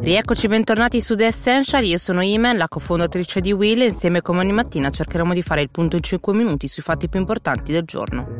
Rieccoci bentornati su The Essential, io sono Imen, la cofondatrice di Will e insieme come ogni mattina cercheremo di fare il punto in 5 minuti sui fatti più importanti del giorno.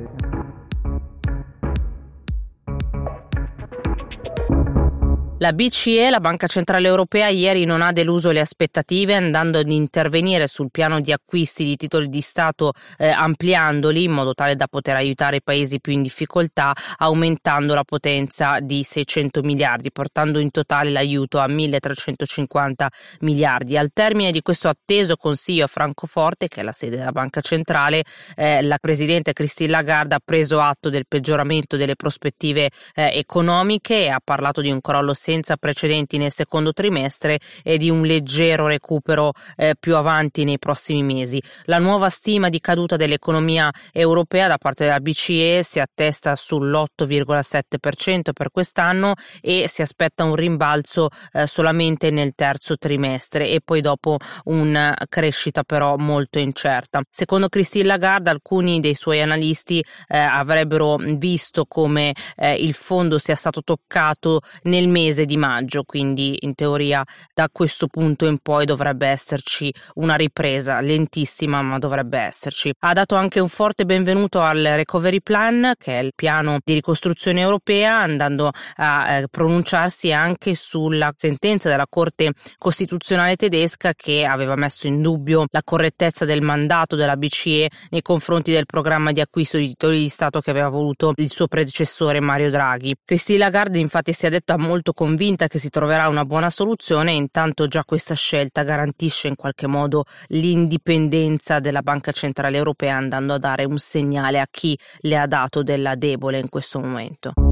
La BCE, la Banca Centrale Europea, ieri non ha deluso le aspettative andando ad intervenire sul piano di acquisti di titoli di Stato eh, ampliandoli in modo tale da poter aiutare i paesi più in difficoltà aumentando la potenza di 600 miliardi, portando in totale l'aiuto a 1350 miliardi. Al termine di questo atteso consiglio a Francoforte, che è la sede della Banca Centrale, eh, la Presidente Christine Lagarde ha preso atto del peggioramento delle prospettive eh, economiche e ha parlato di un crollo senza precedenti nel secondo trimestre e di un leggero recupero eh, più avanti nei prossimi mesi. La nuova stima di caduta dell'economia europea da parte della BCE si attesta sull'8,7% per quest'anno e si aspetta un rimbalzo eh, solamente nel terzo trimestre e poi dopo una crescita però molto incerta. Secondo Christine Lagarde alcuni dei suoi analisti eh, avrebbero visto come eh, il fondo sia stato toccato nel mese mese di maggio, quindi in teoria da questo punto in poi dovrebbe esserci una ripresa lentissima, ma dovrebbe esserci. Ha dato anche un forte benvenuto al Recovery Plan, che è il piano di ricostruzione europea, andando a eh, pronunciarsi anche sulla sentenza della Corte Costituzionale tedesca che aveva messo in dubbio la correttezza del mandato della BCE nei confronti del programma di acquisto di titoli di Stato che aveva voluto il suo predecessore Mario Draghi. Christine Lagarde infatti si è detta molto convinta che si troverà una buona soluzione intanto già questa scelta garantisce in qualche modo l'indipendenza della Banca Centrale Europea andando a dare un segnale a chi le ha dato della debole in questo momento.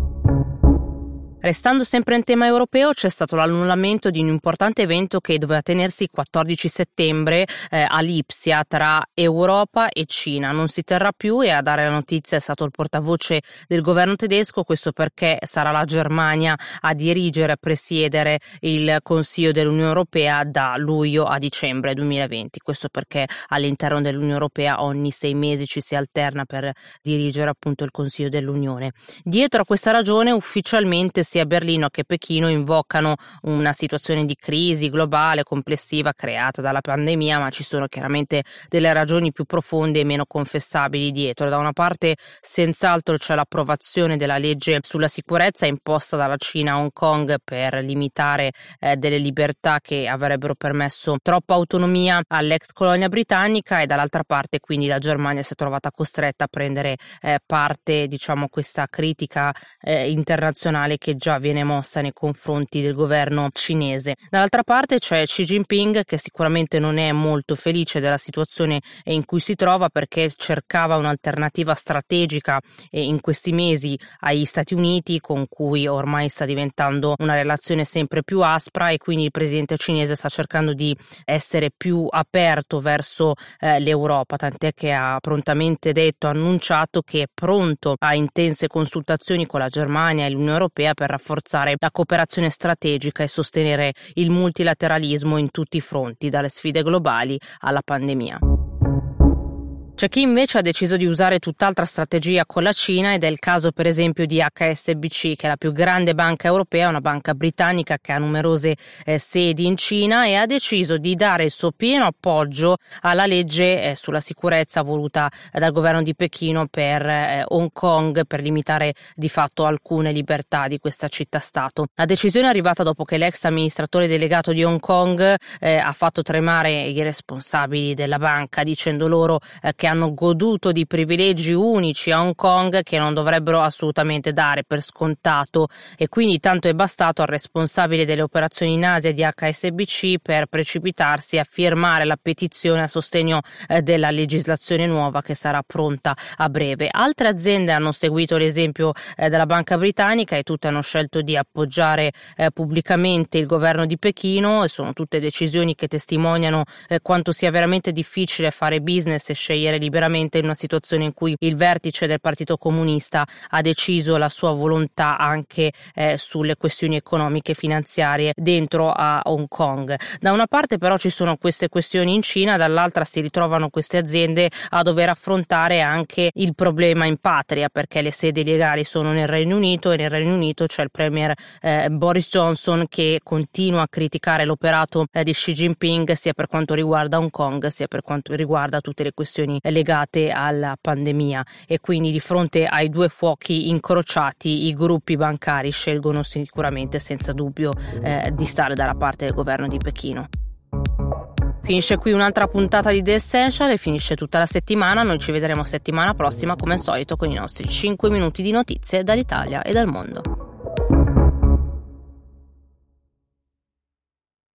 Restando sempre in tema europeo, c'è stato l'annullamento di un importante evento che doveva tenersi il 14 settembre eh, a Lipsia tra Europa e Cina. Non si terrà più e a dare la notizia è stato il portavoce del governo tedesco, questo perché sarà la Germania a dirigere, a presiedere il Consiglio dell'Unione Europea da luglio a dicembre 2020. Questo perché all'interno dell'Unione Europea ogni sei mesi ci si alterna per dirigere appunto il Consiglio dell'Unione. Dietro a questa ragione ufficialmente si sia Berlino che Pechino invocano una situazione di crisi globale complessiva creata dalla pandemia, ma ci sono chiaramente delle ragioni più profonde e meno confessabili dietro. Da una parte, senz'altro c'è l'approvazione della legge sulla sicurezza imposta dalla Cina a Hong Kong per limitare eh, delle libertà che avrebbero permesso troppa autonomia all'ex colonia britannica e dall'altra parte quindi la Germania si è trovata costretta a prendere eh, parte, diciamo, questa critica eh, internazionale che già viene mossa nei confronti del governo cinese. Dall'altra parte c'è Xi Jinping che sicuramente non è molto felice della situazione in cui si trova perché cercava un'alternativa strategica in questi mesi agli Stati Uniti con cui ormai sta diventando una relazione sempre più aspra e quindi il presidente cinese sta cercando di essere più aperto verso eh, l'Europa, tant'è che ha prontamente detto, annunciato che è pronto a intense consultazioni con la Germania e l'Unione Europea per rafforzare la cooperazione strategica e sostenere il multilateralismo in tutti i fronti, dalle sfide globali alla pandemia. C'è chi invece ha deciso di usare tutt'altra strategia con la Cina ed è il caso per esempio di HSBC che è la più grande banca europea, una banca britannica che ha numerose eh, sedi in Cina e ha deciso di dare il suo pieno appoggio alla legge eh, sulla sicurezza voluta eh, dal governo di Pechino per eh, Hong Kong per limitare di fatto alcune libertà di questa città-stato. La decisione è arrivata dopo che l'ex amministratore delegato di Hong Kong eh, ha fatto tremare i responsabili della banca dicendo loro che che hanno goduto di privilegi unici a Hong Kong che non dovrebbero assolutamente dare per scontato e quindi tanto è bastato al responsabile delle operazioni in Asia di HSBC per precipitarsi a firmare la petizione a sostegno eh, della legislazione nuova che sarà pronta a breve. Altre aziende hanno seguito l'esempio eh, della banca britannica e tutte hanno scelto di appoggiare eh, pubblicamente il governo di Pechino e sono tutte decisioni che testimoniano quanto sia veramente difficile fare business e scegliere muovere liberamente in una situazione in cui il vertice del Partito Comunista ha deciso la sua volontà anche eh, sulle questioni economiche e finanziarie dentro a Hong Kong. Da una parte però ci sono queste questioni in Cina, dall'altra si ritrovano queste aziende a dover affrontare anche il problema in patria perché le sedi legali sono nel Regno Unito e nel Regno Unito c'è il premier eh, Boris Johnson che continua a criticare l'operato eh, di Xi Jinping sia per quanto riguarda Hong Kong sia per quanto riguarda tutte le questioni legate alla pandemia e quindi di fronte ai due fuochi incrociati i gruppi bancari scelgono sicuramente senza dubbio eh, di stare dalla parte del governo di Pechino. Finisce qui un'altra puntata di The Essential e finisce tutta la settimana. Noi ci vedremo settimana prossima come al solito con i nostri 5 minuti di notizie dall'Italia e dal mondo.